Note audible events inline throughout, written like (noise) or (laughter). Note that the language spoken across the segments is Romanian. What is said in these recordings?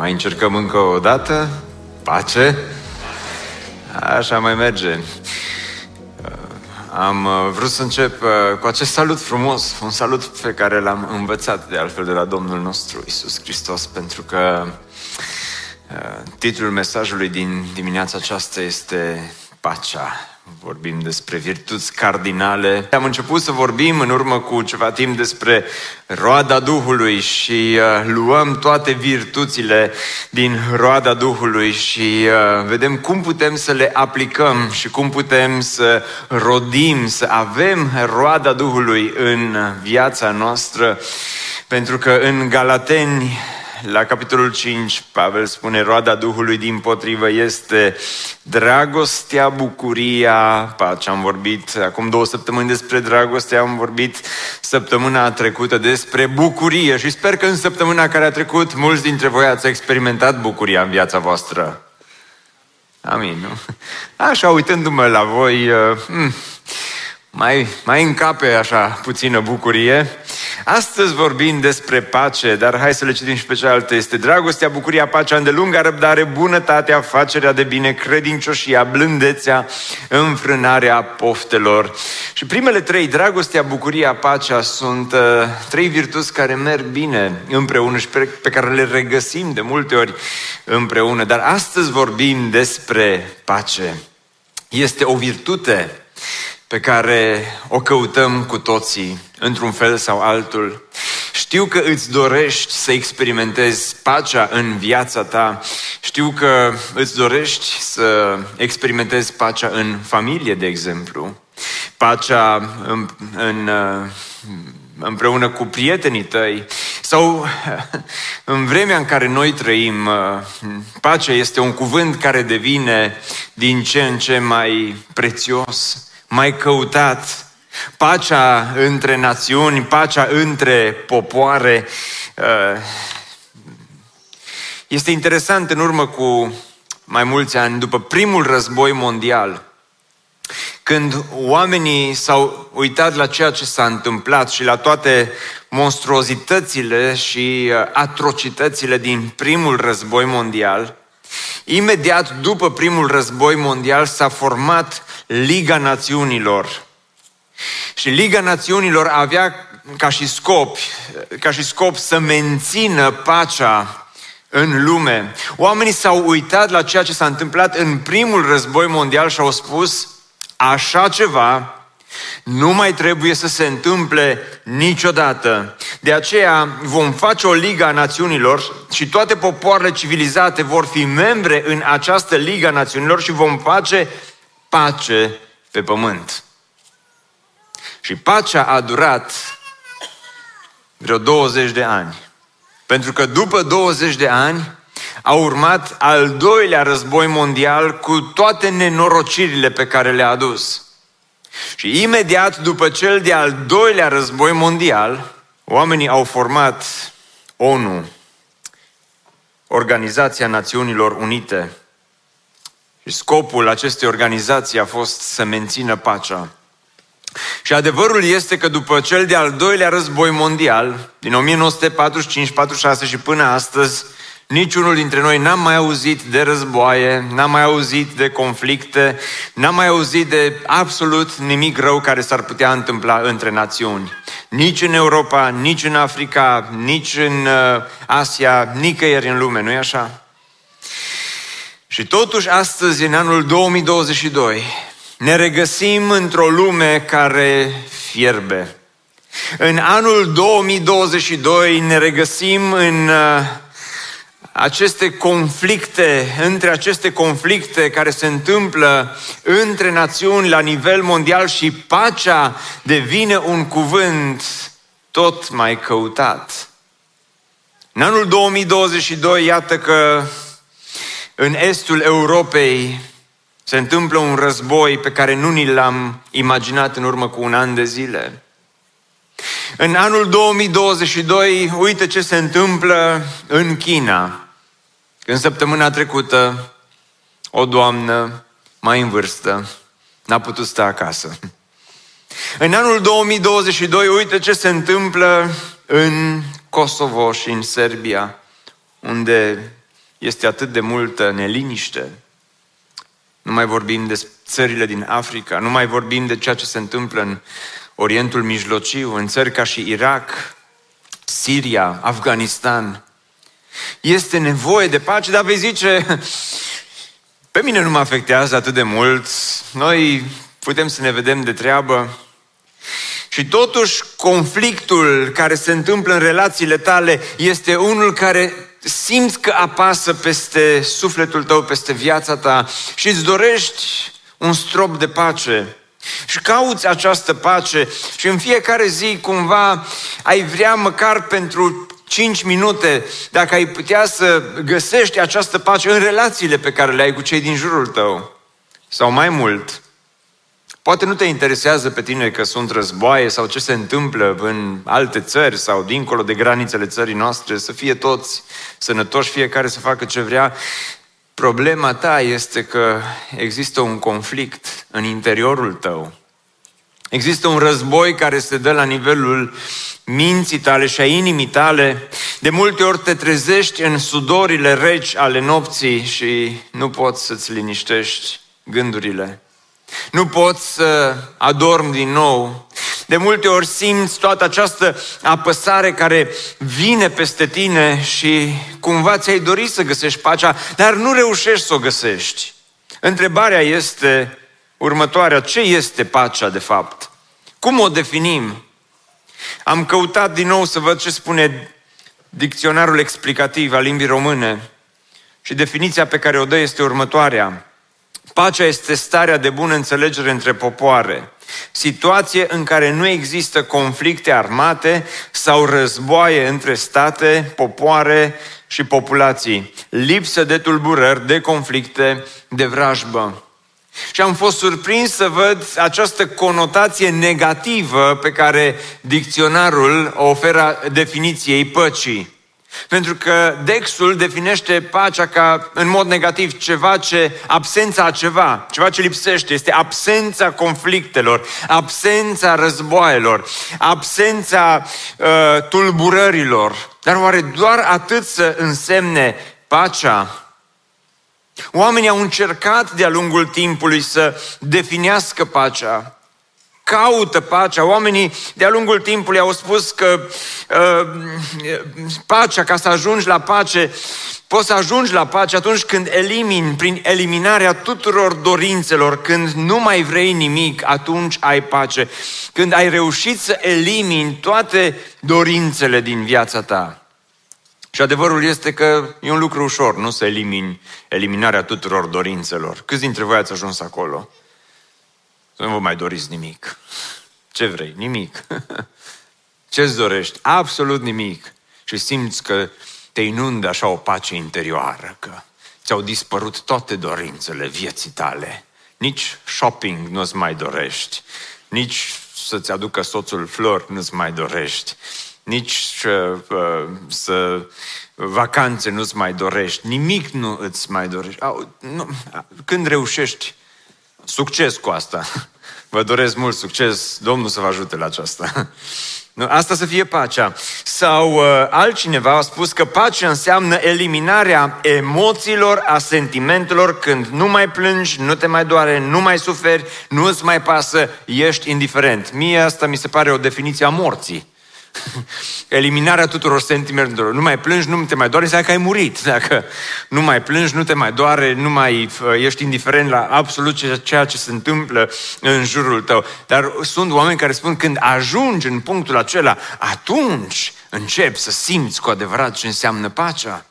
Mai încercăm încă o dată? Pace? Așa mai merge. Am vrut să încep uh, cu acest salut frumos, un salut pe care l-am învățat de altfel de la Domnul nostru Isus Hristos, pentru că uh, titlul mesajului din dimineața aceasta este Pacea vorbim despre virtuți cardinale. Am început să vorbim în urmă cu ceva timp despre roada Duhului și uh, luăm toate virtuțile din roada Duhului și uh, vedem cum putem să le aplicăm și cum putem să rodim, să avem roada Duhului în viața noastră. Pentru că în Galateni la capitolul 5, Pavel spune, roada Duhului din potrivă este dragostea, bucuria, pace. Am vorbit acum două săptămâni despre dragoste, am vorbit săptămâna trecută despre bucurie și sper că în săptămâna care a trecut mulți dintre voi ați experimentat bucuria în viața voastră. Amin, nu? Așa, uitându-mă la voi, uh, hmm, mai, mai încape așa puțină bucurie. Astăzi vorbim despre pace, dar hai să le citim și pe cealaltă. Este dragostea, bucuria, pacea, îndelunga răbdare, bunătatea, facerea de bine, credincioșia, blândețea, înfrânarea poftelor. Și primele trei, dragostea, bucuria, pacea, sunt uh, trei virtuți care merg bine împreună și pe, pe care le regăsim de multe ori împreună. Dar astăzi vorbim despre pace. Este o virtute pe care o căutăm cu toții, într-un fel sau altul. Știu că îți dorești să experimentezi pacea în viața ta. Știu că îți dorești să experimentezi pacea în familie, de exemplu. Pacea în, în, împreună cu prietenii tăi. Sau (laughs) în vremea în care noi trăim, pacea este un cuvânt care devine din ce în ce mai prețios mai căutat. Pacea între națiuni, pacea între popoare. Uh, este interesant, în urmă cu mai mulți ani, după primul război mondial, când oamenii s-au uitat la ceea ce s-a întâmplat și la toate monstruozitățile și uh, atrocitățile din primul război mondial, imediat după primul război mondial s-a format Liga Națiunilor. Și Liga Națiunilor avea ca și scop, ca și scop să mențină pacea în lume. Oamenii s-au uitat la ceea ce s-a întâmplat în primul război mondial și au spus așa ceva nu mai trebuie să se întâmple niciodată. De aceea vom face o Liga a Națiunilor și toate popoarele civilizate vor fi membre în această Liga a Națiunilor și vom face pace pe pământ. Și pacea a durat vreo 20 de ani. Pentru că după 20 de ani a urmat al doilea război mondial cu toate nenorocirile pe care le-a adus. Și imediat după cel de-al doilea război mondial, oamenii au format ONU, Organizația Națiunilor Unite, și scopul acestei organizații a fost să mențină pacea. Și adevărul este că după cel de-al doilea război mondial, din 1945, 46 și până astăzi, Niciunul dintre noi n-am mai auzit de războaie, n-am mai auzit de conflicte, n-am mai auzit de absolut nimic rău care s-ar putea întâmpla între națiuni. Nici în Europa, nici în Africa, nici în uh, Asia, nicăieri în lume, nu-i așa? Și totuși astăzi, în anul 2022, ne regăsim într-o lume care fierbe. În anul 2022 ne regăsim în uh, aceste conflicte, între aceste conflicte care se întâmplă între națiuni la nivel mondial și pacea devine un cuvânt tot mai căutat. În anul 2022, iată că în estul Europei se întâmplă un război pe care nu ni l-am imaginat în urmă cu un an de zile. În anul 2022, uite ce se întâmplă în China. În săptămâna trecută, o doamnă mai în vârstă n-a putut sta acasă. În anul 2022, uite ce se întâmplă în Kosovo și în Serbia, unde este atât de multă neliniște. Nu mai vorbim de țările din Africa, nu mai vorbim de ceea ce se întâmplă în Orientul Mijlociu, în țări ca și Irak, Siria, Afganistan. Este nevoie de pace, dar vei zice, (laughs) pe mine nu mă afectează atât de mult, noi putem să ne vedem de treabă. Și totuși, conflictul care se întâmplă în relațiile tale este unul care simți că apasă peste sufletul tău, peste viața ta și îți dorești un strop de pace. Și cauți această pace și în fiecare zi cumva ai vrea măcar pentru 5 minute, dacă ai putea să găsești această pace în relațiile pe care le ai cu cei din jurul tău. Sau mai mult, poate nu te interesează pe tine că sunt războaie sau ce se întâmplă în alte țări sau dincolo de granițele țării noastre, să fie toți sănătoși, fiecare să facă ce vrea. Problema ta este că există un conflict în interiorul tău. Există un război care se dă la nivelul minții tale și a inimii tale. De multe ori te trezești în sudorile reci ale nopții și nu poți să-ți liniștești gândurile. Nu poți să adormi din nou. De multe ori simți toată această apăsare care vine peste tine și cumva ți-ai dorit să găsești pacea, dar nu reușești să o găsești. Întrebarea este următoarea. Ce este pacea de fapt? Cum o definim? Am căutat din nou să văd ce spune dicționarul explicativ al limbii române și definiția pe care o dă este următoarea. Pacea este starea de bună înțelegere între popoare, situație în care nu există conflicte armate sau războaie între state, popoare și populații, lipsă de tulburări, de conflicte, de vrajbă. Și am fost surprins să văd această conotație negativă pe care dicționarul o oferă definiției păcii. Pentru că Dexul definește pacea ca, în mod negativ, ceva ce, absența a ceva, ceva ce lipsește, este absența conflictelor, absența războaielor, absența uh, tulburărilor. Dar oare doar atât să însemne pacea? Oamenii au încercat de-a lungul timpului să definească pacea, caută pacea. Oamenii de-a lungul timpului au spus că uh, pacea, ca să ajungi la pace, poți să ajungi la pace atunci când elimini, prin eliminarea tuturor dorințelor, când nu mai vrei nimic, atunci ai pace. Când ai reușit să elimini toate dorințele din viața ta. Și adevărul este că e un lucru ușor, nu să elimini eliminarea tuturor dorințelor. Câți dintre voi ați ajuns acolo? Să nu vă mai doriți nimic. Ce vrei? Nimic. (laughs) Ce-ți dorești? Absolut nimic. Și simți că te inundă așa o pace interioară, că ți-au dispărut toate dorințele vieții tale. Nici shopping nu-ți mai dorești, nici să-ți aducă soțul flori nu-ți mai dorești, nici uh, uh, să vacanțe nu-ți mai dorești, nimic nu îți mai dorești. Au, nu, când reușești, succes cu asta. Vă doresc mult succes, Domnul să vă ajute la aceasta. Nu, asta să fie pacea. Sau uh, altcineva a spus că pacea înseamnă eliminarea emoțiilor, a sentimentelor când nu mai plângi, nu te mai doare, nu mai suferi, nu îți mai pasă, ești indiferent. Mie asta mi se pare o definiție a morții. (laughs) Eliminarea tuturor sentimentelor. Nu mai plângi, nu te mai doare, înseamnă că ai murit. Dacă nu mai plângi, nu te mai doare, nu mai uh, ești indiferent la absolut ceea ce se întâmplă în jurul tău. Dar sunt oameni care spun când ajungi în punctul acela, atunci începi să simți cu adevărat ce înseamnă pacea.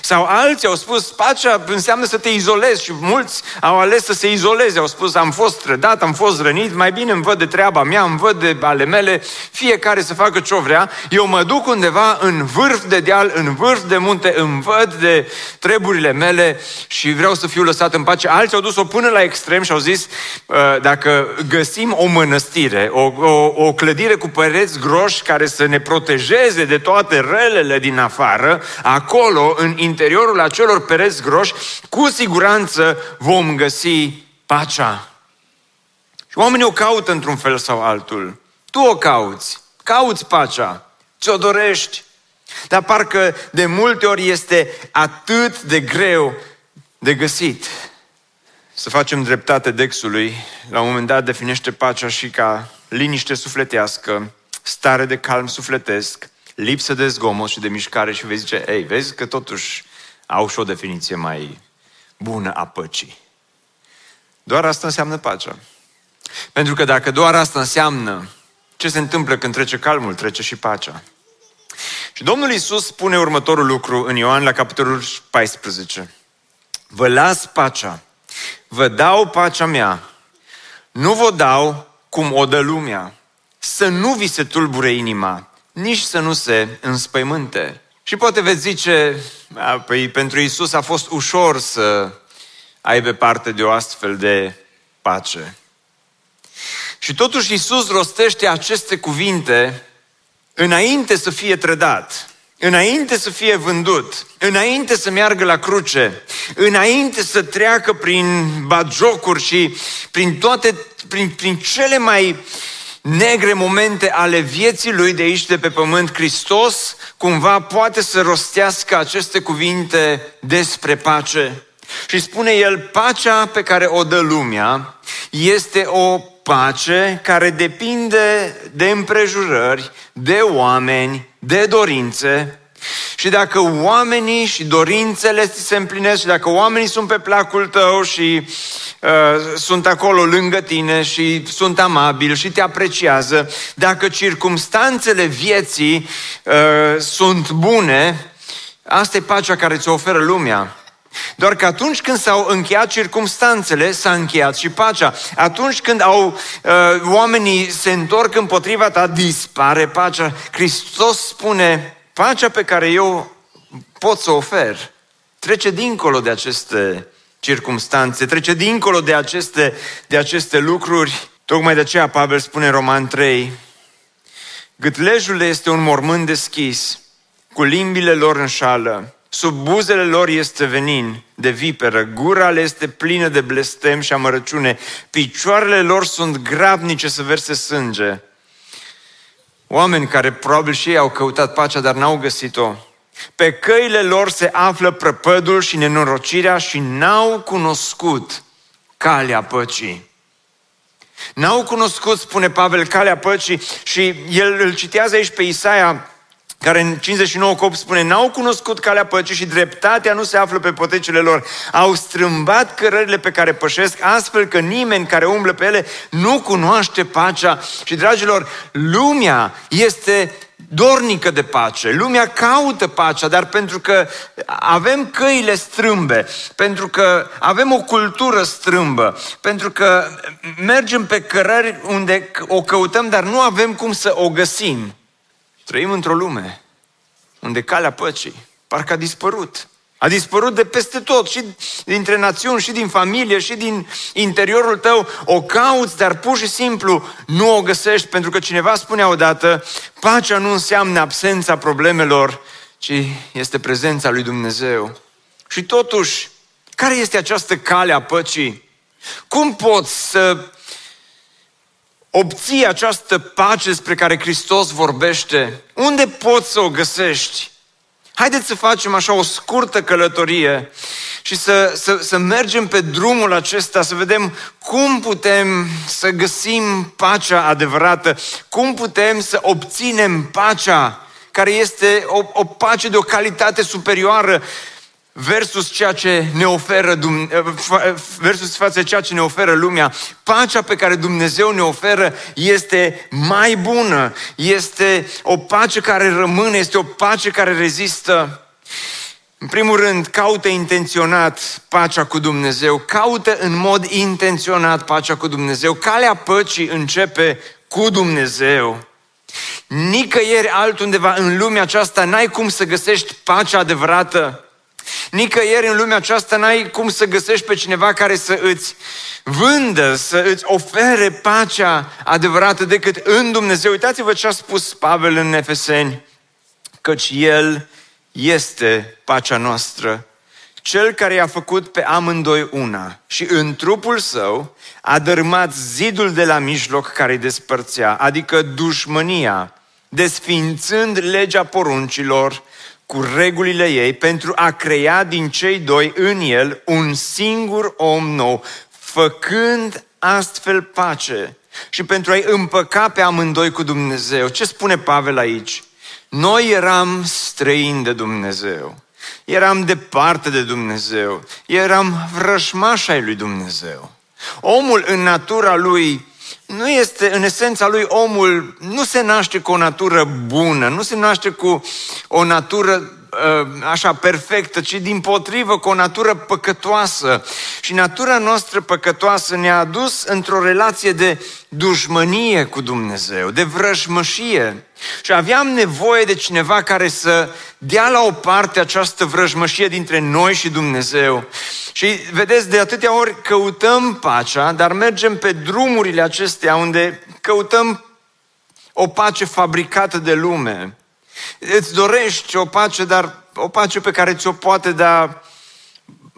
Sau alții au spus, pacea înseamnă să te izolezi și mulți au ales să se izoleze. Au spus, am fost trădat, am fost rănit, mai bine îmi văd de treaba mea, îmi văd de ale mele, fiecare să facă ce vrea. Eu mă duc undeva în vârf de deal, în vârf de munte, îmi văd de treburile mele și vreau să fiu lăsat în pace. Alții au dus-o până la extrem și au zis, ă, dacă găsim o mănăstire, o, o, o clădire cu pereți groși care să ne protejeze de toate relele din afară, acolo, în interiorul acelor pereți groși, cu siguranță vom găsi pacea. Și oamenii o caută într-un fel sau altul. Tu o cauți, cauți pacea, ți-o dorești, dar parcă de multe ori este atât de greu de găsit. Să facem dreptate Dexului, la un moment dat definește pacea și ca liniște sufletească, stare de calm sufletesc, lipsă de zgomot și de mișcare și vei zice, ei, vezi că totuși au și o definiție mai bună a păcii. Doar asta înseamnă pacea. Pentru că dacă doar asta înseamnă, ce se întâmplă când trece calmul, trece și pacea. Și Domnul Isus spune următorul lucru în Ioan la capitolul 14. Vă las pacea, vă dau pacea mea, nu vă dau cum o dă lumea. Să nu vi se tulbure inima, nici să nu se înspăimânte. Și poate veți zice, a, păi pentru Isus a fost ușor să aibă parte de o astfel de pace. Și totuși Isus rostește aceste cuvinte înainte să fie trădat, înainte să fie vândut, înainte să meargă la cruce, înainte să treacă prin bagiocuri și prin toate, prin, prin cele mai negre momente ale vieții lui de aici de pe pământ, Hristos cumva poate să rostească aceste cuvinte despre pace. Și spune el, pacea pe care o dă lumea este o pace care depinde de împrejurări, de oameni, de dorințe. Și dacă oamenii și dorințele se împlinesc și dacă oamenii sunt pe placul tău și uh, sunt acolo lângă tine și sunt amabili și te apreciază, dacă circumstanțele vieții uh, sunt bune, asta e pacea care ți-o oferă lumea. Doar că atunci când s-au încheiat circumstanțele, s-a încheiat și pacea. Atunci când au, uh, oamenii se întorc împotriva ta, dispare pacea. Hristos spune, pacea pe care eu pot să o ofer trece dincolo de aceste circumstanțe, trece dincolo de aceste, de aceste lucruri. Tocmai de aceea Pavel spune în Roman 3, Gâtlejul este un mormânt deschis, cu limbile lor în șală, Sub buzele lor este venin de viperă, gura le este plină de blestem și amărăciune, picioarele lor sunt grabnice să verse sânge. Oameni care probabil și ei au căutat pacea, dar n-au găsit-o. Pe căile lor se află prăpădul și nenorocirea și n-au cunoscut calea păcii. N-au cunoscut, spune Pavel, calea păcii și el îl citează aici pe Isaia care în 59 cop spune, n-au cunoscut calea păcii și dreptatea nu se află pe potecile lor. Au strâmbat cărările pe care pășesc, astfel că nimeni care umblă pe ele nu cunoaște pacea. Și, dragilor, lumea este dornică de pace. Lumea caută pacea, dar pentru că avem căile strâmbe, pentru că avem o cultură strâmbă, pentru că mergem pe cărări unde o căutăm, dar nu avem cum să o găsim. Trăim într-o lume unde calea păcii parcă a dispărut. A dispărut de peste tot, și dintre națiuni, și din familie, și din interiorul tău. O cauți, dar pur și simplu nu o găsești, pentru că cineva spunea odată, pacea nu înseamnă absența problemelor, ci este prezența lui Dumnezeu. Și totuși, care este această cale a păcii? Cum poți să obții această pace despre care Hristos vorbește, unde poți să o găsești? Haideți să facem așa o scurtă călătorie și să, să, să mergem pe drumul acesta, să vedem cum putem să găsim pacea adevărată, cum putem să obținem pacea care este o, o pace de o calitate superioară versus ceea ce ne oferă versus față de ceea ce ne oferă lumea. Pacea pe care Dumnezeu ne oferă este mai bună, este o pace care rămâne, este o pace care rezistă. În primul rând, caută intenționat pacea cu Dumnezeu, caută în mod intenționat pacea cu Dumnezeu. Calea păcii începe cu Dumnezeu. Nicăieri altundeva în lumea aceasta n-ai cum să găsești pacea adevărată. Nicăieri în lumea aceasta n-ai cum să găsești pe cineva care să îți vândă, să îți ofere pacea adevărată decât în Dumnezeu. Uitați-vă ce a spus Pavel în Efeseni, căci El este pacea noastră, cel care i-a făcut pe amândoi una și în trupul său a dărâmat zidul de la mijloc care îi despărțea, adică dușmânia, desfințând legea poruncilor cu regulile ei pentru a crea din cei doi în el un singur om nou, făcând astfel pace și pentru a-i împăca pe amândoi cu Dumnezeu. Ce spune Pavel aici? Noi eram străini de Dumnezeu. Eram departe de Dumnezeu. Eram vrășmași ai lui Dumnezeu. Omul în natura lui nu este, în esența lui, omul nu se naște cu o natură bună, nu se naște cu o natură Uh, așa perfectă, ci din potrivă cu o natură păcătoasă. Și natura noastră păcătoasă ne-a adus într-o relație de dușmănie cu Dumnezeu, de vrăjmășie. Și aveam nevoie de cineva care să dea la o parte această vrăjmășie dintre noi și Dumnezeu. Și vedeți, de atâtea ori căutăm pacea, dar mergem pe drumurile acestea unde căutăm o pace fabricată de lume. Îți dorești o pace, dar o pace pe care ți-o poate da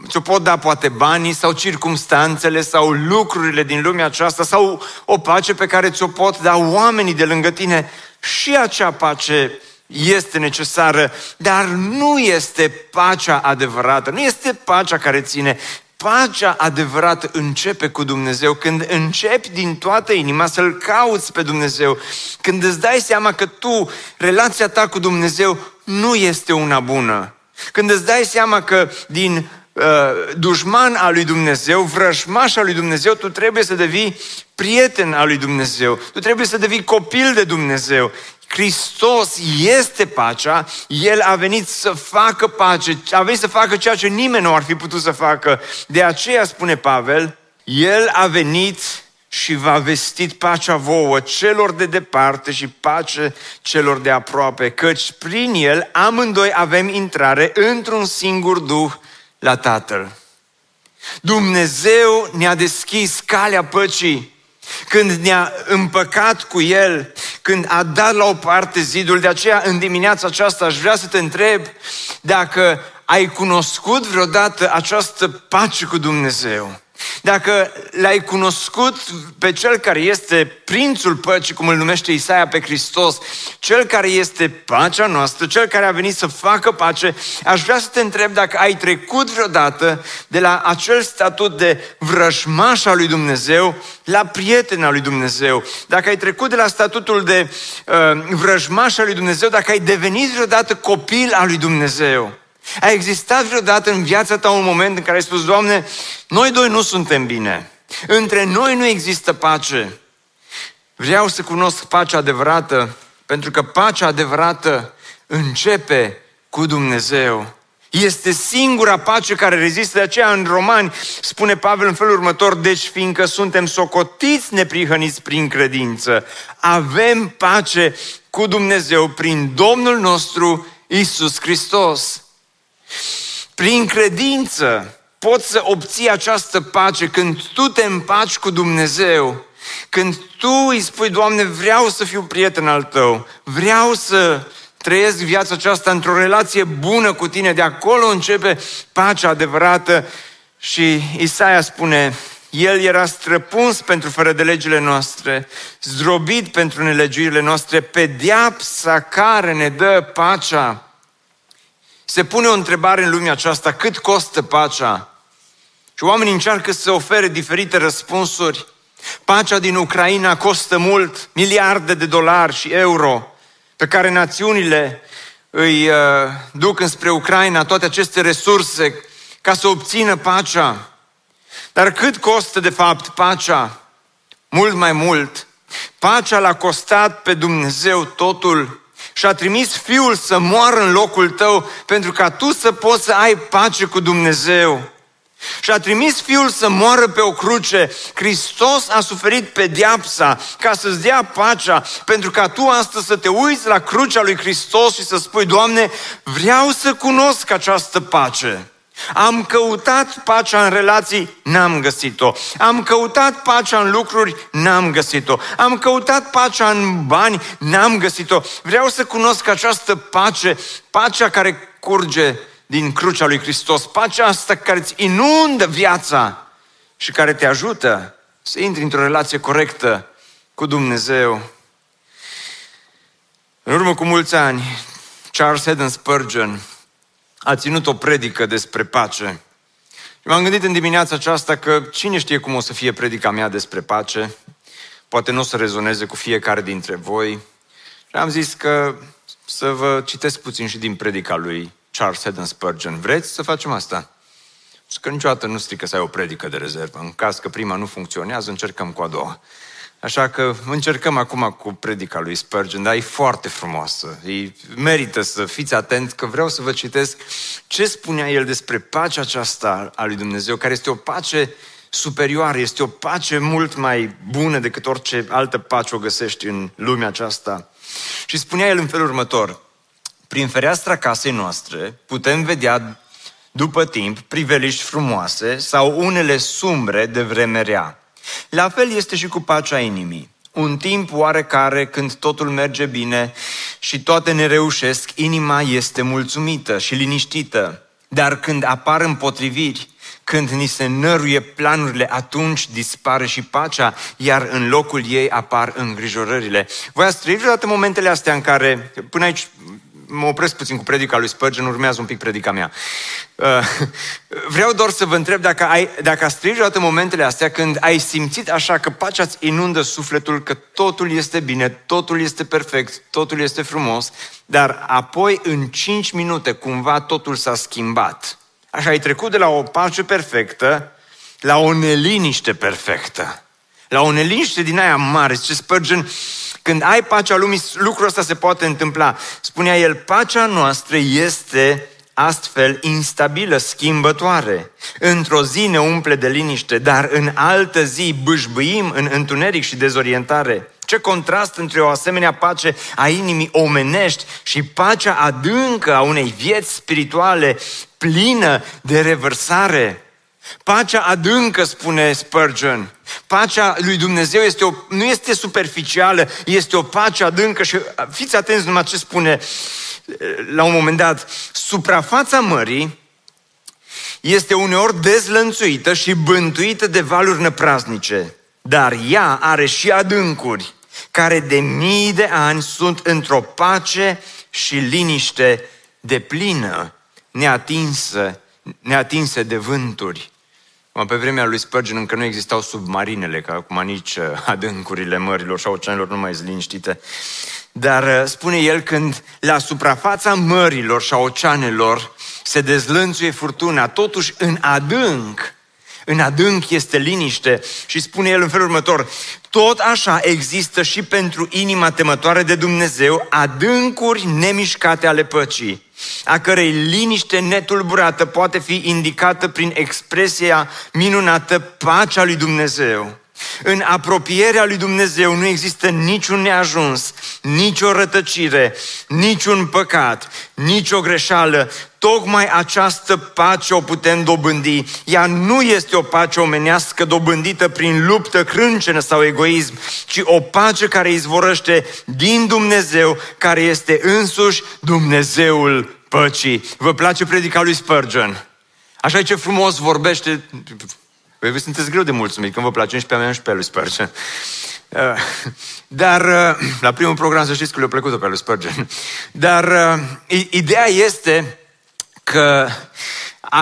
ți-o pot da poate banii sau circumstanțele sau lucrurile din lumea aceasta sau o pace pe care ți-o pot da oamenii de lângă tine. Și acea pace este necesară, dar nu este pacea adevărată, nu este pacea care ține pacea adevărată începe cu Dumnezeu, când începi din toată inima să-L cauți pe Dumnezeu, când îți dai seama că tu, relația ta cu Dumnezeu nu este una bună, când îți dai seama că din uh, dușman al lui Dumnezeu, vrăjmaș al lui Dumnezeu, tu trebuie să devii prieten al lui Dumnezeu, tu trebuie să devii copil de Dumnezeu. Hristos este pacea, El a venit să facă pace, a venit să facă ceea ce nimeni nu ar fi putut să facă. De aceea spune Pavel, El a venit și va vestit pacea vouă celor de departe și pace celor de aproape, căci prin El amândoi avem intrare într-un singur Duh la Tatăl. Dumnezeu ne-a deschis calea păcii când ne-a împăcat cu El, când a dat la o parte zidul, de aceea în dimineața aceasta aș vrea să te întreb dacă ai cunoscut vreodată această pace cu Dumnezeu. Dacă l-ai cunoscut pe cel care este prințul păcii, cum îl numește Isaia pe Hristos, cel care este pacea noastră, cel care a venit să facă pace, aș vrea să te întreb dacă ai trecut vreodată de la acel statut de vrăjmaș al lui Dumnezeu la prieten al lui Dumnezeu. Dacă ai trecut de la statutul de uh, vrăjmaș al lui Dumnezeu, dacă ai devenit vreodată copil al lui Dumnezeu. A existat vreodată în viața ta un moment în care ai spus, Doamne, noi doi nu suntem bine. Între noi nu există pace. Vreau să cunosc pacea adevărată, pentru că pacea adevărată începe cu Dumnezeu. Este singura pace care rezistă. De aceea în Romani spune Pavel în felul următor, deci fiindcă suntem socotiți neprihăniți prin credință, avem pace cu Dumnezeu prin Domnul nostru Isus Hristos. Prin credință poți să obții această pace când tu te împaci cu Dumnezeu, când tu îi spui, Doamne, vreau să fiu prieten al Tău, vreau să trăiesc viața aceasta într-o relație bună cu Tine, de acolo începe pacea adevărată și Isaia spune, el era străpuns pentru fără de legile noastre, zdrobit pentru nelegiurile noastre, pedeapsa care ne dă pacea se pune o întrebare în lumea aceasta, cât costă pacea? Și oamenii încearcă să ofere diferite răspunsuri. Pacea din Ucraina costă mult, miliarde de dolari și euro, pe care națiunile îi uh, duc înspre Ucraina toate aceste resurse ca să obțină pacea. Dar cât costă de fapt pacea? Mult mai mult. Pacea l-a costat pe Dumnezeu totul și a trimis Fiul să moară în locul tău pentru ca tu să poți să ai pace cu Dumnezeu. Și a trimis Fiul să moară pe o cruce. Hristos a suferit pedeapsa ca să-ți dea pacea, pentru ca tu astăzi să te uiți la crucea lui Hristos și să spui, Doamne, vreau să cunosc această pace. Am căutat pacea în relații, n-am găsit-o. Am căutat pacea în lucruri, n-am găsit-o. Am căutat pacea în bani, n-am găsit-o. Vreau să cunosc această pace, pacea care curge din crucea lui Hristos, pacea asta care îți inundă viața și care te ajută să intri într-o relație corectă cu Dumnezeu. În urmă cu mulți ani, Charles Haddon Spurgeon a ținut o predică despre pace. Și m-am gândit în dimineața aceasta că cine știe cum o să fie predica mea despre pace, poate nu o să rezoneze cu fiecare dintre voi. Și am zis că să vă citesc puțin și din predica lui Charles Haddon Spurgeon. Vreți să facem asta? Și că niciodată nu strică să ai o predică de rezervă. În caz că prima nu funcționează, încercăm cu a doua. Așa că încercăm acum cu predica lui Spurgeon, dar e foarte frumoasă. E, merită să fiți atent că vreau să vă citesc ce spunea el despre pacea aceasta a lui Dumnezeu, care este o pace superioară, este o pace mult mai bună decât orice altă pace o găsești în lumea aceasta. Și spunea el în felul următor, prin fereastra casei noastre putem vedea după timp priveliști frumoase sau unele sumbre de vreme rea. La fel este și cu pacea inimii. Un timp oarecare când totul merge bine și toate ne reușesc, inima este mulțumită și liniștită. Dar când apar împotriviri, când ni se năruie planurile, atunci dispare și pacea, iar în locul ei apar îngrijorările. Voi ați trăit vreodată momentele astea în care, până aici mă opresc puțin cu predica lui Spurgeon, urmează un pic predica mea. Uh, vreau doar să vă întreb dacă, ai, dacă ați trăit vreodată momentele astea când ai simțit așa că pacea îți inundă sufletul, că totul este bine, totul este perfect, totul este frumos, dar apoi în 5 minute cumva totul s-a schimbat. Așa ai trecut de la o pace perfectă la o neliniște perfectă. La o neliniște din aia mare. Ce Spurgeon, când ai pacea lumii, lucrul ăsta se poate întâmpla. Spunea el, pacea noastră este astfel instabilă, schimbătoare. Într-o zi ne umple de liniște, dar în altă zi bâșbâim în întuneric și dezorientare. Ce contrast între o asemenea pace a inimii omenești și pacea adâncă a unei vieți spirituale plină de revărsare. Pacea adâncă, spune Spurgeon. Pacea lui Dumnezeu este o, nu este superficială, este o pace adâncă și fiți atenți numai ce spune la un moment dat. Suprafața mării este uneori dezlănțuită și bântuită de valuri năpraznice, dar ea are și adâncuri care de mii de ani sunt într-o pace și liniște de plină, neatinsă, neatinse de vânturi. Pe vremea lui Spurgeon încă nu existau submarinele, ca acum nici uh, (laughs) adâncurile mărilor și a oceanelor nu mai sunt liniștite. Dar uh, spune el când la suprafața mărilor și a oceanelor se dezlănțuie furtuna, totuși în adânc, în adânc este liniște și spune el în felul următor, tot așa există și pentru inima temătoare de Dumnezeu adâncuri nemișcate ale păcii a cărei liniște netulburată poate fi indicată prin expresia minunată pacea lui Dumnezeu. În apropierea lui Dumnezeu nu există niciun neajuns, nicio rătăcire, niciun păcat, nicio greșeală. Tocmai această pace o putem dobândi. Ea nu este o pace omenească dobândită prin luptă, crâncenă sau egoism, ci o pace care izvorăște din Dumnezeu, care este însuși Dumnezeul păcii. Vă place predica lui Spurgeon? Așa e ce frumos vorbește Păi voi sunteți greu de mulțumit când vă place și pe mea și pe lui Spurgeon. Uh, dar uh, la primul program să știți că le-a plăcut pe lui Spurgeon. Dar uh, ideea este că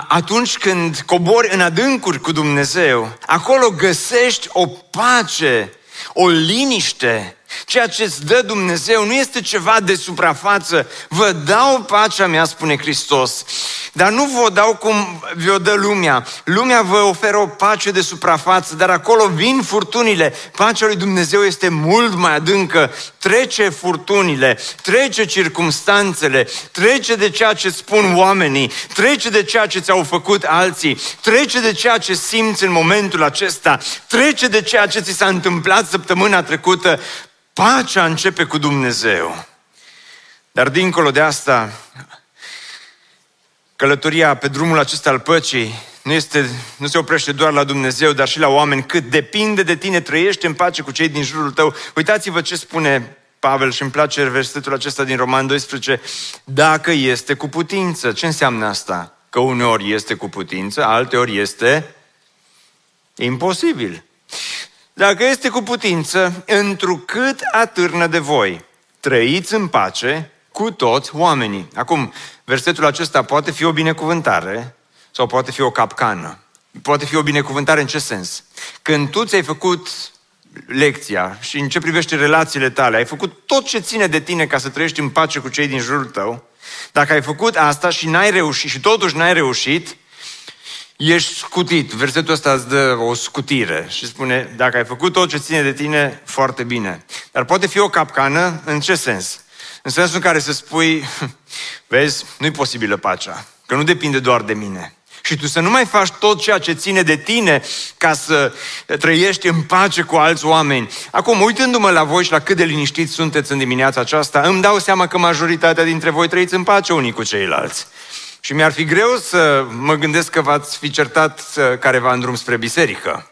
atunci când cobori în adâncuri cu Dumnezeu, acolo găsești o pace, o liniște. Ceea ce îți dă Dumnezeu nu este ceva de suprafață. Vă dau pacea mea, spune Hristos. Dar nu vă dau cum vi-o dă lumea. Lumea vă oferă o pace de suprafață, dar acolo vin furtunile. Pacea lui Dumnezeu este mult mai adâncă. Trece furtunile, trece circumstanțele, trece de ceea ce spun oamenii, trece de ceea ce ți-au făcut alții, trece de ceea ce simți în momentul acesta, trece de ceea ce ți s-a întâmplat săptămâna trecută. Pacea începe cu Dumnezeu. Dar dincolo de asta, călătoria pe drumul acesta al păcii nu, este, nu se oprește doar la Dumnezeu, dar și la oameni, cât depinde de tine, trăiește în pace cu cei din jurul tău. Uitați-vă ce spune Pavel și îmi place versetul acesta din Roman 12, dacă este cu putință. Ce înseamnă asta? Că uneori este cu putință, alteori este imposibil. Dacă este cu putință, întrucât atârnă de voi, trăiți în pace cu toți oamenii. Acum, versetul acesta poate fi o binecuvântare sau poate fi o capcană. Poate fi o binecuvântare în ce sens? Când tu ți-ai făcut lecția și în ce privește relațiile tale, ai făcut tot ce ține de tine ca să trăiești în pace cu cei din jurul tău, dacă ai făcut asta și n-ai reușit și totuși n-ai reușit, ești scutit. Versetul ăsta îți dă o scutire și spune, dacă ai făcut tot ce ține de tine, foarte bine. Dar poate fi o capcană, în ce sens? În sensul în care să spui, (laughs) vezi, nu-i posibilă pacea, că nu depinde doar de mine. Și tu să nu mai faci tot ceea ce ține de tine ca să trăiești în pace cu alți oameni. Acum, uitându-mă la voi și la cât de liniștiți sunteți în dimineața aceasta, îmi dau seama că majoritatea dintre voi trăiți în pace unii cu ceilalți. Și mi-ar fi greu să mă gândesc că v-ați fi certat uh, careva în drum spre biserică.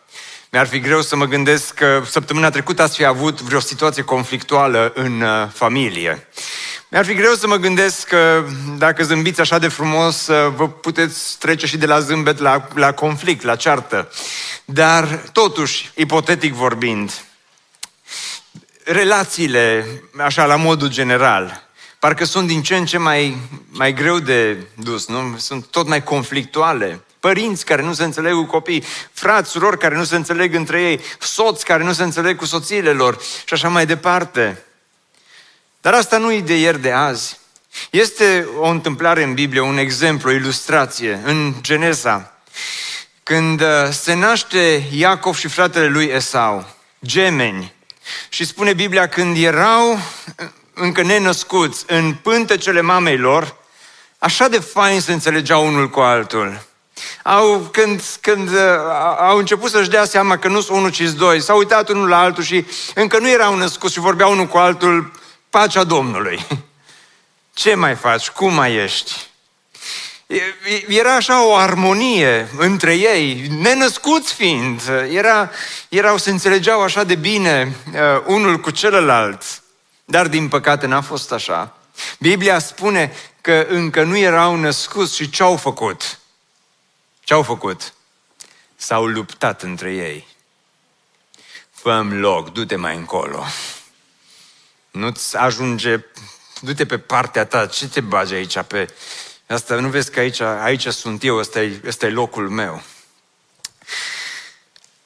Mi-ar fi greu să mă gândesc că săptămâna trecută ați fi avut vreo situație conflictuală în uh, familie. Mi-ar fi greu să mă gândesc că dacă zâmbiți așa de frumos, uh, vă puteți trece și de la zâmbet la, la conflict, la ceartă. Dar, totuși, ipotetic vorbind, relațiile, așa, la modul general, parcă sunt din ce în ce mai, mai greu de dus, nu? Sunt tot mai conflictuale părinți care nu se înțeleg cu copii, frați, surori care nu se înțeleg între ei, soți care nu se înțeleg cu soțiile lor și așa mai departe. Dar asta nu e de ieri de azi. Este o întâmplare în Biblie, un exemplu, o ilustrație, în Geneza, când uh, se naște Iacov și fratele lui Esau, gemeni, și spune Biblia, când erau uh, încă nenăscuți în pântecele mamei lor, așa de fain se înțelegeau unul cu altul. Au, când, când uh, au început să-și dea seama că nu sunt unul, ci doi, s-au uitat unul la altul și încă nu erau născuți și vorbeau unul cu altul, pacea Domnului. (laughs) Ce mai faci? Cum mai ești? Era așa o armonie între ei, nenăscuți fiind. Era, erau, se înțelegeau așa de bine uh, unul cu celălalt. Dar din păcate n-a fost așa. Biblia spune că încă nu erau născuți și ce-au făcut? Ce au făcut? S-au luptat între ei. fă loc, du-te mai încolo. Nu-ți ajunge, du-te pe partea ta, ce te bagi aici pe... Asta, nu vezi că aici, aici sunt eu, ăsta e, ăsta e locul meu.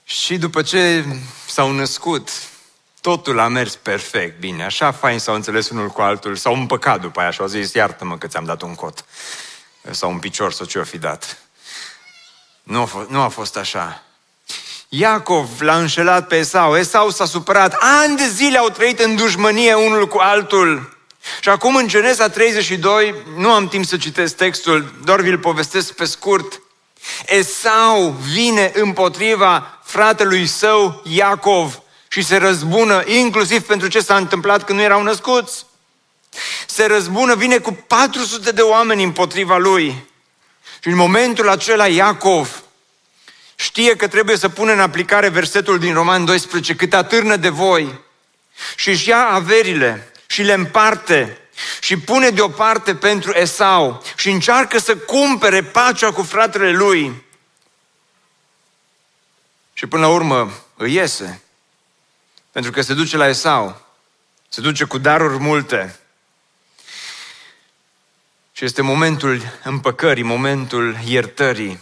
Și după ce s-au născut, totul a mers perfect, bine, așa fain s-au înțeles unul cu altul, s-au împăcat după aia și au zis, iartă-mă că ți-am dat un cot sau un picior sau ce-o fi dat. Nu a, fost, nu a fost așa. Iacov l-a înșelat pe Esau. Esau s-a supărat. Ani de zile au trăit în dușmănie unul cu altul. Și acum în Genesa 32, nu am timp să citesc textul, doar vi-l povestesc pe scurt. Esau vine împotriva fratelui său Iacov și se răzbună inclusiv pentru ce s-a întâmplat când nu erau născuți. Se răzbună, vine cu 400 de oameni împotriva lui. Și în momentul acela Iacov știe că trebuie să pună în aplicare versetul din Roman 12, cât atârnă de voi și își ia averile și le împarte și pune deoparte pentru Esau și încearcă să cumpere pacea cu fratele lui. Și până la urmă îi iese. Pentru că se duce la Esau. Se duce cu daruri multe. Și este momentul împăcării, momentul iertării.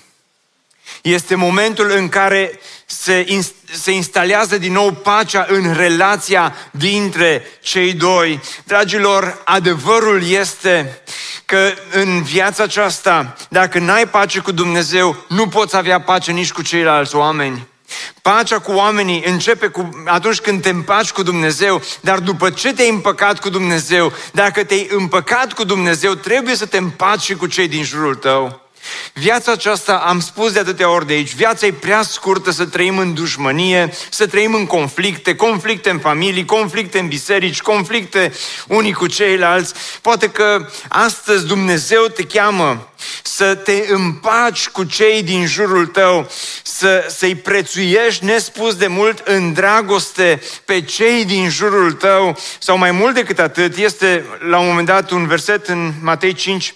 Este momentul în care se, se instalează din nou pacea în relația dintre cei doi. Dragilor, adevărul este că în viața aceasta, dacă n-ai pace cu Dumnezeu, nu poți avea pace nici cu ceilalți oameni. Pacea cu oamenii începe cu, atunci când te împaci cu Dumnezeu, dar după ce te-ai împăcat cu Dumnezeu, dacă te-ai împăcat cu Dumnezeu, trebuie să te împaci și cu cei din jurul tău. Viața aceasta, am spus de atâtea ori de aici, viața e prea scurtă să trăim în dușmănie, să trăim în conflicte, conflicte în familii, conflicte în biserici, conflicte unii cu ceilalți. Poate că astăzi Dumnezeu te cheamă să te împaci cu cei din jurul tău, să, să-i prețuiești nespus de mult în dragoste pe cei din jurul tău, sau mai mult decât atât, este la un moment dat un verset în Matei 5,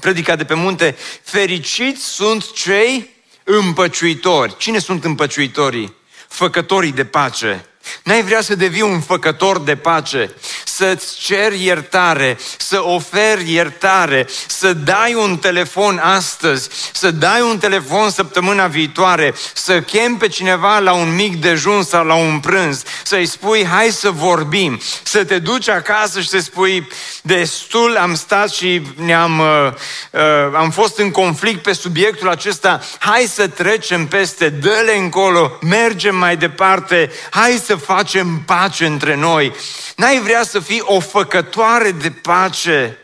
predica de pe munte, fericiți sunt cei împăciuitori. Cine sunt împăciuitorii? Făcătorii de pace. N-ai vrea să devii un făcător de pace, să-ți ceri iertare, să oferi iertare, să dai un telefon astăzi, să dai un telefon săptămâna viitoare, să chem pe cineva la un mic dejun sau la un prânz, să-i spui hai să vorbim, să te duci acasă și să spui destul am stat și ne-am uh, uh, am fost în conflict pe subiectul acesta, hai să trecem peste, dă-le încolo, mergem mai departe, hai să facem pace între noi. N-ai vrea să fii o făcătoare de pace.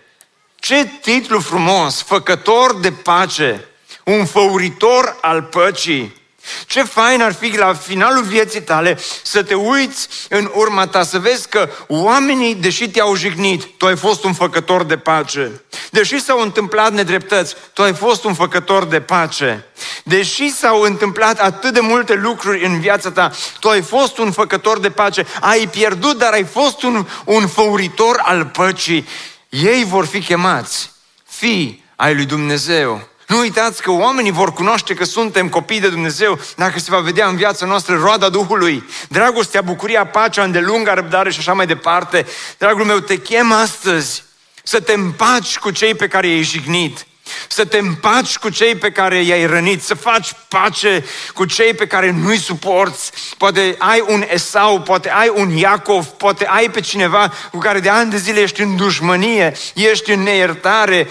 Ce titlu frumos! Făcător de pace. Un făuritor al păcii. Ce fain ar fi la finalul vieții tale să te uiți în urma ta, să vezi că oamenii, deși te-au jignit, tu ai fost un făcător de pace. Deși s-au întâmplat nedreptăți, tu ai fost un făcător de pace. Deși s-au întâmplat atât de multe lucruri în viața ta, tu ai fost un făcător de pace. Ai pierdut, dar ai fost un, un făuritor al păcii. Ei vor fi chemați fii ai lui Dumnezeu. Nu uitați că oamenii vor cunoaște că suntem copii de Dumnezeu dacă se va vedea în viața noastră roada Duhului, dragostea, bucuria, pacea, îndelunga răbdare și așa mai departe. Dragul meu, te chem astăzi să te împaci cu cei pe care i-ai jignit, să te împaci cu cei pe care i-ai rănit, să faci pace cu cei pe care nu-i suporți. Poate ai un Esau, poate ai un Iacov, poate ai pe cineva cu care de ani de zile ești în dușmănie, ești în neiertare,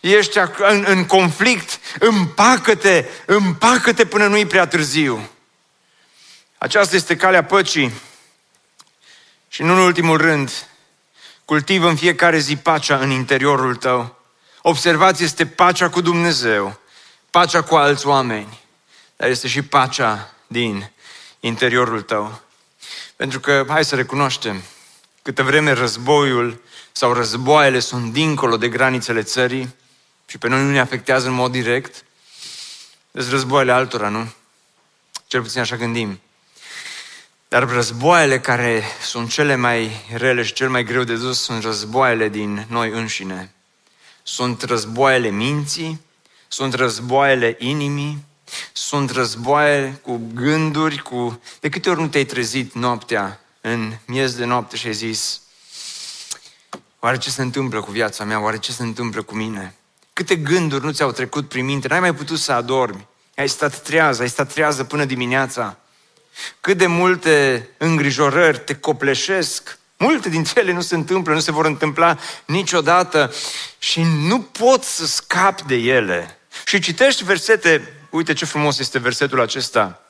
ești în, în conflict, împacă-te, împacă-te până nu-i prea târziu. Aceasta este calea păcii. Și nu în ultimul rând, cultivă în fiecare zi pacea în interiorul tău. Observați, este pacea cu Dumnezeu, pacea cu alți oameni, dar este și pacea din interiorul tău. Pentru că, hai să recunoaștem, câtă vreme războiul sau războaiele sunt dincolo de granițele țării, și pe noi nu ne afectează în mod direct, sunt războaiele altora, nu? Cel puțin așa gândim. Dar războaiele care sunt cele mai rele și cel mai greu de dus sunt războaiele din noi înșine. Sunt războaiele minții, sunt războaiele inimii, sunt războaie cu gânduri, cu... De câte ori nu te-ai trezit noaptea, în miez de noapte și ai zis, oare ce se întâmplă cu viața mea, oare ce se întâmplă cu mine? Câte gânduri nu ți-au trecut prin minte? N-ai mai putut să adormi. Ai stat trează, ai stat trează până dimineața. Cât de multe îngrijorări te copleșesc. Multe dintre ele nu se întâmplă, nu se vor întâmpla niciodată și nu poți să scapi de ele. Și citești versete, uite ce frumos este versetul acesta,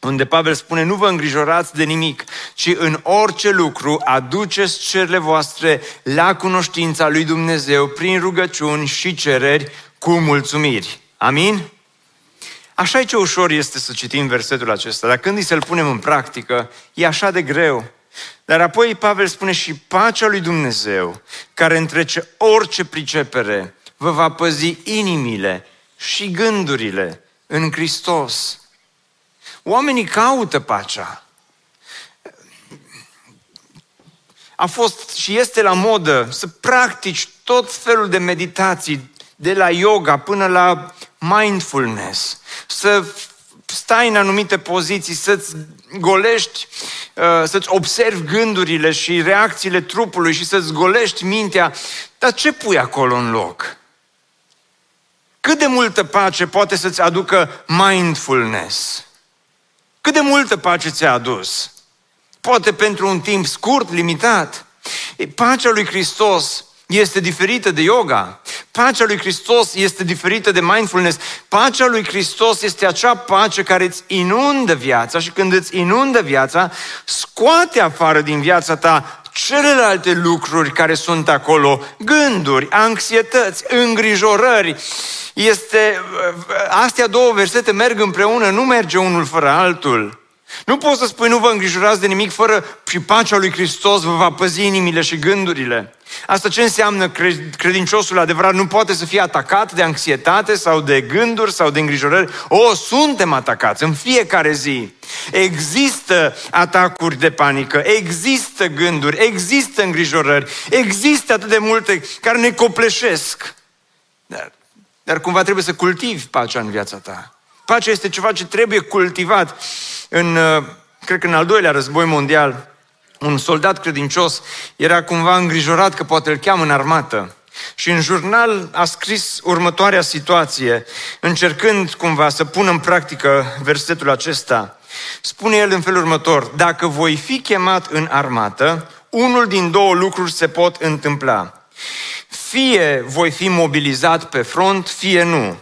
unde Pavel spune, nu vă îngrijorați de nimic, ci în orice lucru aduceți cerile voastre la cunoștința lui Dumnezeu prin rugăciuni și cereri cu mulțumiri. Amin? Așa e ce ușor este să citim versetul acesta, dar când îi să-l punem în practică, e așa de greu. Dar apoi Pavel spune și pacea lui Dumnezeu, care întrece orice pricepere, vă va păzi inimile și gândurile în Hristos. Oamenii caută pacea. A fost și este la modă să practici tot felul de meditații, de la yoga până la mindfulness, să stai în anumite poziții, să-ți golești, uh, să-ți observi gândurile și reacțiile trupului și să-ți golești mintea, dar ce pui acolo în loc? Cât de multă pace poate să-ți aducă mindfulness? Cât de multă pace ți-a adus? Poate pentru un timp scurt, limitat. Pacea lui Hristos este diferită de yoga. Pacea lui Hristos este diferită de mindfulness. Pacea lui Hristos este acea pace care îți inundă viața și când îți inundă viața, scoate afară din viața ta celelalte lucruri care sunt acolo, gânduri, anxietăți, îngrijorări. Este, astea două versete merg împreună, nu merge unul fără altul. Nu poți să spui nu vă îngrijorați de nimic fără și pacea lui Hristos vă va păzi inimile și gândurile. Asta ce înseamnă credinciosul adevărat? Nu poate să fie atacat de anxietate sau de gânduri sau de îngrijorări. O, suntem atacați în fiecare zi. Există atacuri de panică, există gânduri, există îngrijorări, există atât de multe care ne copleșesc. Dar, dar cumva trebuie să cultivi pacea în viața ta. Pacea este ceva ce trebuie cultivat. În, uh, cred că în al doilea război mondial, un soldat credincios era cumva îngrijorat că poate îl cheamă în armată. Și în jurnal a scris următoarea situație, încercând cumva să pună în practică versetul acesta. Spune el în felul următor, dacă voi fi chemat în armată, unul din două lucruri se pot întâmpla. Fie voi fi mobilizat pe front, fie nu.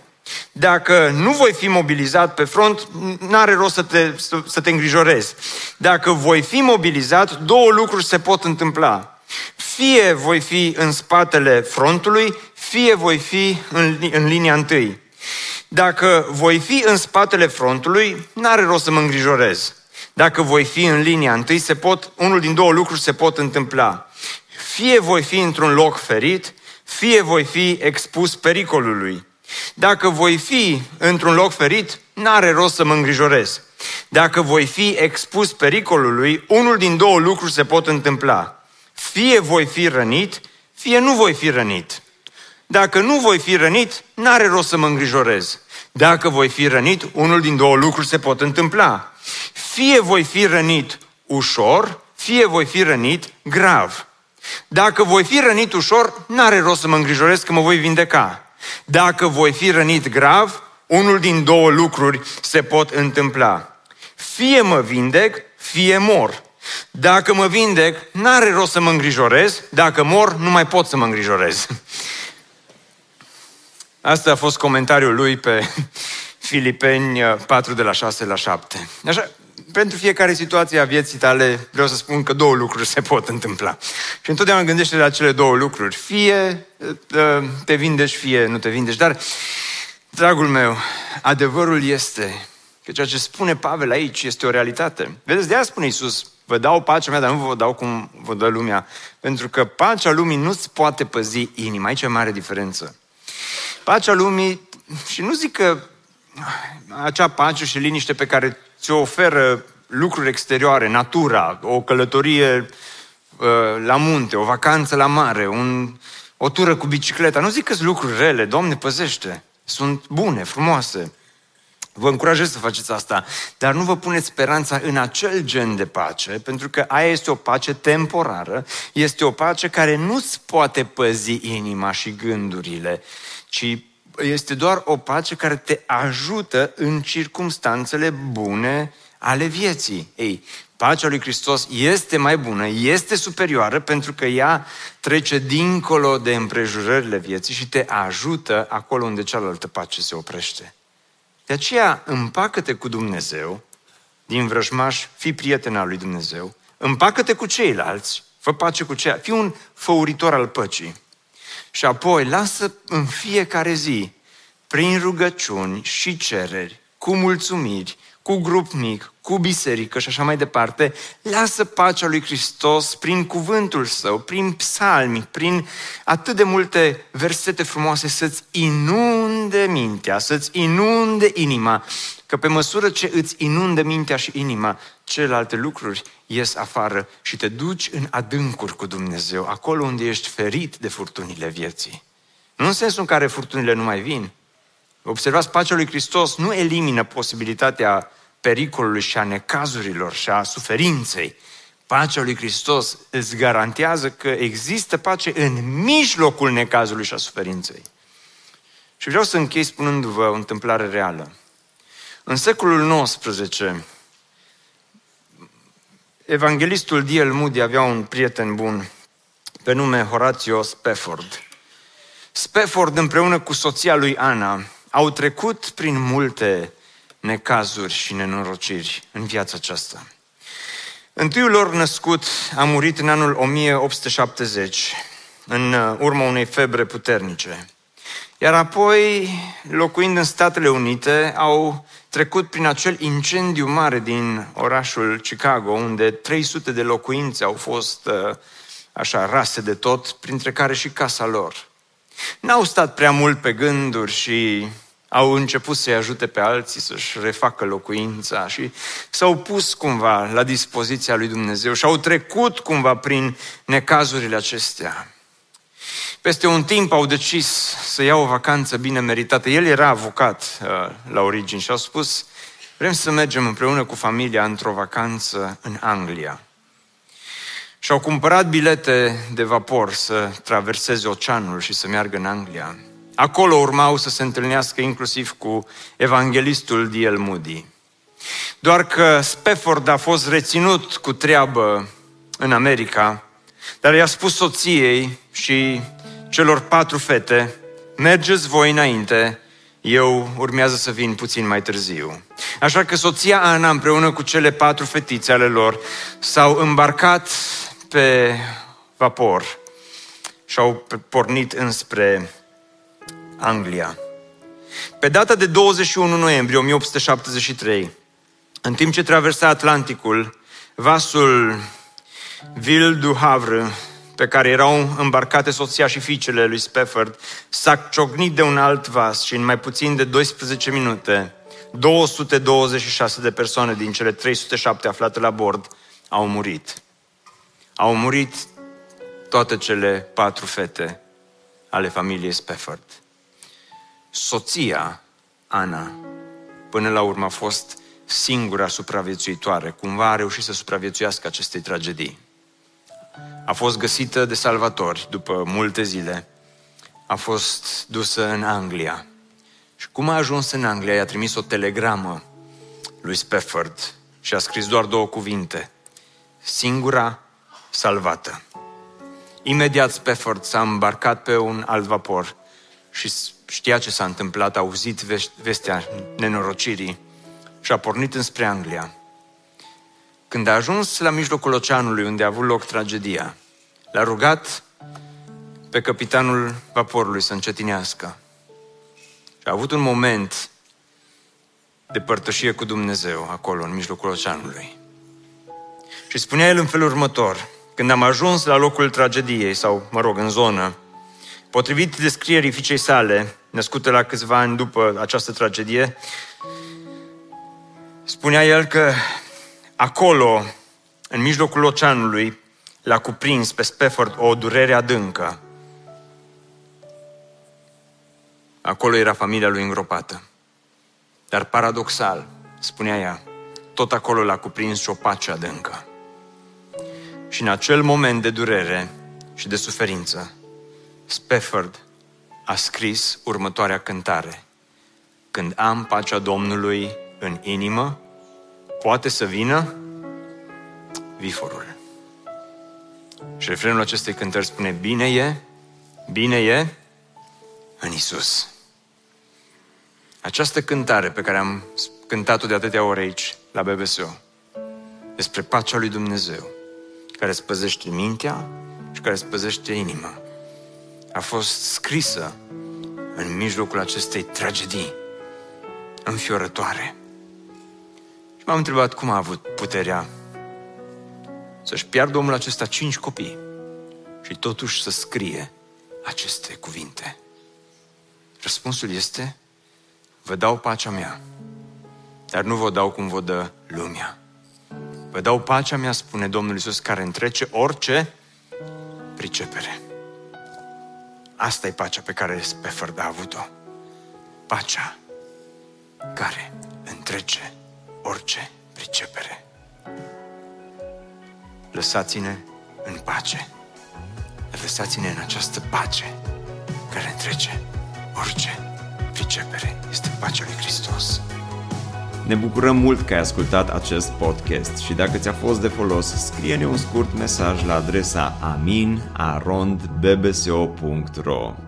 Dacă nu voi fi mobilizat pe front, n-are rost să te, să, să te îngrijorezi. Dacă voi fi mobilizat, două lucruri se pot întâmpla. Fie voi fi în spatele frontului, fie voi fi în, în linia întâi. Dacă voi fi în spatele frontului, n-are rost să mă îngrijorez. Dacă voi fi în linia întâi, se pot, unul din două lucruri se pot întâmpla. Fie voi fi într-un loc ferit, fie voi fi expus pericolului. Dacă voi fi într-un loc ferit, n-are rost să mă îngrijorez. Dacă voi fi expus pericolului, unul din două lucruri se pot întâmpla. Fie voi fi rănit, fie nu voi fi rănit. Dacă nu voi fi rănit, n-are rost să mă îngrijorez. Dacă voi fi rănit, unul din două lucruri se pot întâmpla. Fie voi fi rănit ușor, fie voi fi rănit grav. Dacă voi fi rănit ușor, n-are rost să mă îngrijorez că mă voi vindeca. Dacă voi fi rănit grav, unul din două lucruri se pot întâmpla. Fie mă vindec, fie mor. Dacă mă vindec, n-are rost să mă îngrijorez. Dacă mor, nu mai pot să mă îngrijorez. Asta a fost comentariul lui pe (laughs) Filipeni 4 de la 6 la 7. Așa, pentru fiecare situație a vieții tale vreau să spun că două lucruri se pot întâmpla. Și întotdeauna gândește la cele două lucruri. Fie ă, te vindești, fie nu te vindești. Dar, dragul meu, adevărul este că ceea ce spune Pavel aici este o realitate. Vedeți, de aia spune Iisus, vă dau pacea mea, dar nu vă dau cum vă dă lumea. Pentru că pacea lumii nu-ți poate păzi inima. Aici e mare diferență. Pacea lumii, și nu zic că acea pace și liniște pe care ți-o oferă lucruri exterioare, natura, o călătorie uh, la munte, o vacanță la mare, un, o tură cu bicicleta. Nu zic că sunt lucruri rele, Doamne păzește. Sunt bune, frumoase. Vă încurajez să faceți asta, dar nu vă puneți speranța în acel gen de pace, pentru că aia este o pace temporară, este o pace care nu-ți poate păzi inima și gândurile, ci este doar o pace care te ajută în circumstanțele bune ale vieții. Ei, pacea lui Hristos este mai bună, este superioară pentru că ea trece dincolo de împrejurările vieții și te ajută acolo unde cealaltă pace se oprește. De aceea, împacă-te cu Dumnezeu, din vrăjmaș, fii prieten al lui Dumnezeu, împacă-te cu ceilalți, fă pace cu ceilalți, fii un făuritor al păcii. Și apoi lasă în fiecare zi, prin rugăciuni și cereri, cu mulțumiri, cu grup mic, cu biserică și așa mai departe, lasă pacea lui Hristos prin cuvântul său, prin psalmi, prin atât de multe versete frumoase să-ți inunde mintea, să-ți inunde inima, că pe măsură ce îți inunde mintea și inima, celelalte lucruri ies afară și te duci în adâncuri cu Dumnezeu, acolo unde ești ferit de furtunile vieții. Nu în sensul în care furtunile nu mai vin. Observați, pacea lui Hristos nu elimină posibilitatea pericolului și a necazurilor și a suferinței. Pacea lui Hristos îți garantează că există pace în mijlocul necazului și a suferinței. Și vreau să închei spunându-vă o întâmplare reală. În secolul XIX, evanghelistul D.L. Moody avea un prieten bun pe nume Horatio Spafford. Spafford împreună cu soția lui Ana au trecut prin multe necazuri și nenorociri în viața aceasta. Întâiul lor născut a murit în anul 1870, în urma unei febre puternice. Iar apoi, locuind în Statele Unite, au trecut prin acel incendiu mare din orașul Chicago, unde 300 de locuințe au fost uh, așa rase de tot, printre care și casa lor. N-au stat prea mult pe gânduri și au început să-i ajute pe alții să-și refacă locuința și s-au pus cumva la dispoziția lui Dumnezeu și au trecut cumva prin necazurile acestea. Peste un timp au decis să iau o vacanță bine meritată. El era avocat uh, la origini și au spus, vrem să mergem împreună cu familia într-o vacanță în Anglia. Și au cumpărat bilete de vapor să traverseze oceanul și să meargă în Anglia. Acolo urmau să se întâlnească inclusiv cu evanghelistul D.L. Moody. Doar că Spafford a fost reținut cu treabă în America, dar i-a spus soției și celor patru fete, mergeți voi înainte, eu urmează să vin puțin mai târziu. Așa că soția Ana împreună cu cele patru fetițe ale lor s-au îmbarcat pe vapor și au pornit înspre Anglia. Pe data de 21 noiembrie 1873, în timp ce traversa Atlanticul, vasul Ville du Havre, pe care erau îmbarcate soția și fiicele lui Spafford, s-a ciocnit de un alt vas și în mai puțin de 12 minute, 226 de persoane din cele 307 aflate la bord au murit. Au murit toate cele patru fete ale familiei Spafford. Soția, Ana, până la urmă a fost singura supraviețuitoare. Cumva a reușit să supraviețuiască acestei tragedii. A fost găsită de salvatori după multe zile. A fost dusă în Anglia. Și cum a ajuns în Anglia, i-a trimis o telegramă lui Spafford și a scris doar două cuvinte. Singura salvată. Imediat Spafford s-a îmbarcat pe un alt vapor și știa ce s-a întâmplat, a auzit vestea nenorocirii și a pornit înspre Anglia. Când a ajuns la mijlocul oceanului unde a avut loc tragedia, l-a rugat pe capitanul vaporului să încetinească. Și a avut un moment de părtășie cu Dumnezeu acolo, în mijlocul oceanului. Și spunea el în felul următor, când am ajuns la locul tragediei, sau, mă rog, în zonă, potrivit descrierii fiicei sale, născută la câțiva ani după această tragedie, spunea el că acolo, în mijlocul oceanului, l-a cuprins pe Spafford o durere adâncă. Acolo era familia lui îngropată. Dar paradoxal, spunea ea, tot acolo l-a cuprins și o pace adâncă. Și în acel moment de durere și de suferință, Spafford a scris următoarea cântare. Când am pacea Domnului în inimă, poate să vină viforul. Și refrenul acestei cântări spune, bine e, bine e în Isus. Această cântare pe care am cântat-o de atâtea ore aici, la BBSO, despre pacea lui Dumnezeu, care îți păzește mintea și care îți păzește inima, a fost scrisă în mijlocul acestei tragedii înfiorătoare. Și m-am întrebat cum a avut puterea să-și piardă omul acesta cinci copii și totuși să scrie aceste cuvinte. Răspunsul este, vă dau pacea mea, dar nu vă dau cum vă dă lumea. Vă dau pacea mea, spune Domnul Iisus, care întrece orice pricepere. Asta e pacea pe care Spafford a avut-o. Pacea care întrece orice pricepere. Lăsați-ne în pace. Lăsați-ne în această pace care întrece orice pricepere. Este pacea lui Hristos. Ne bucurăm mult că ai ascultat acest podcast și dacă ți-a fost de folos, scrie-ne un scurt mesaj la adresa aminarondbbso.ro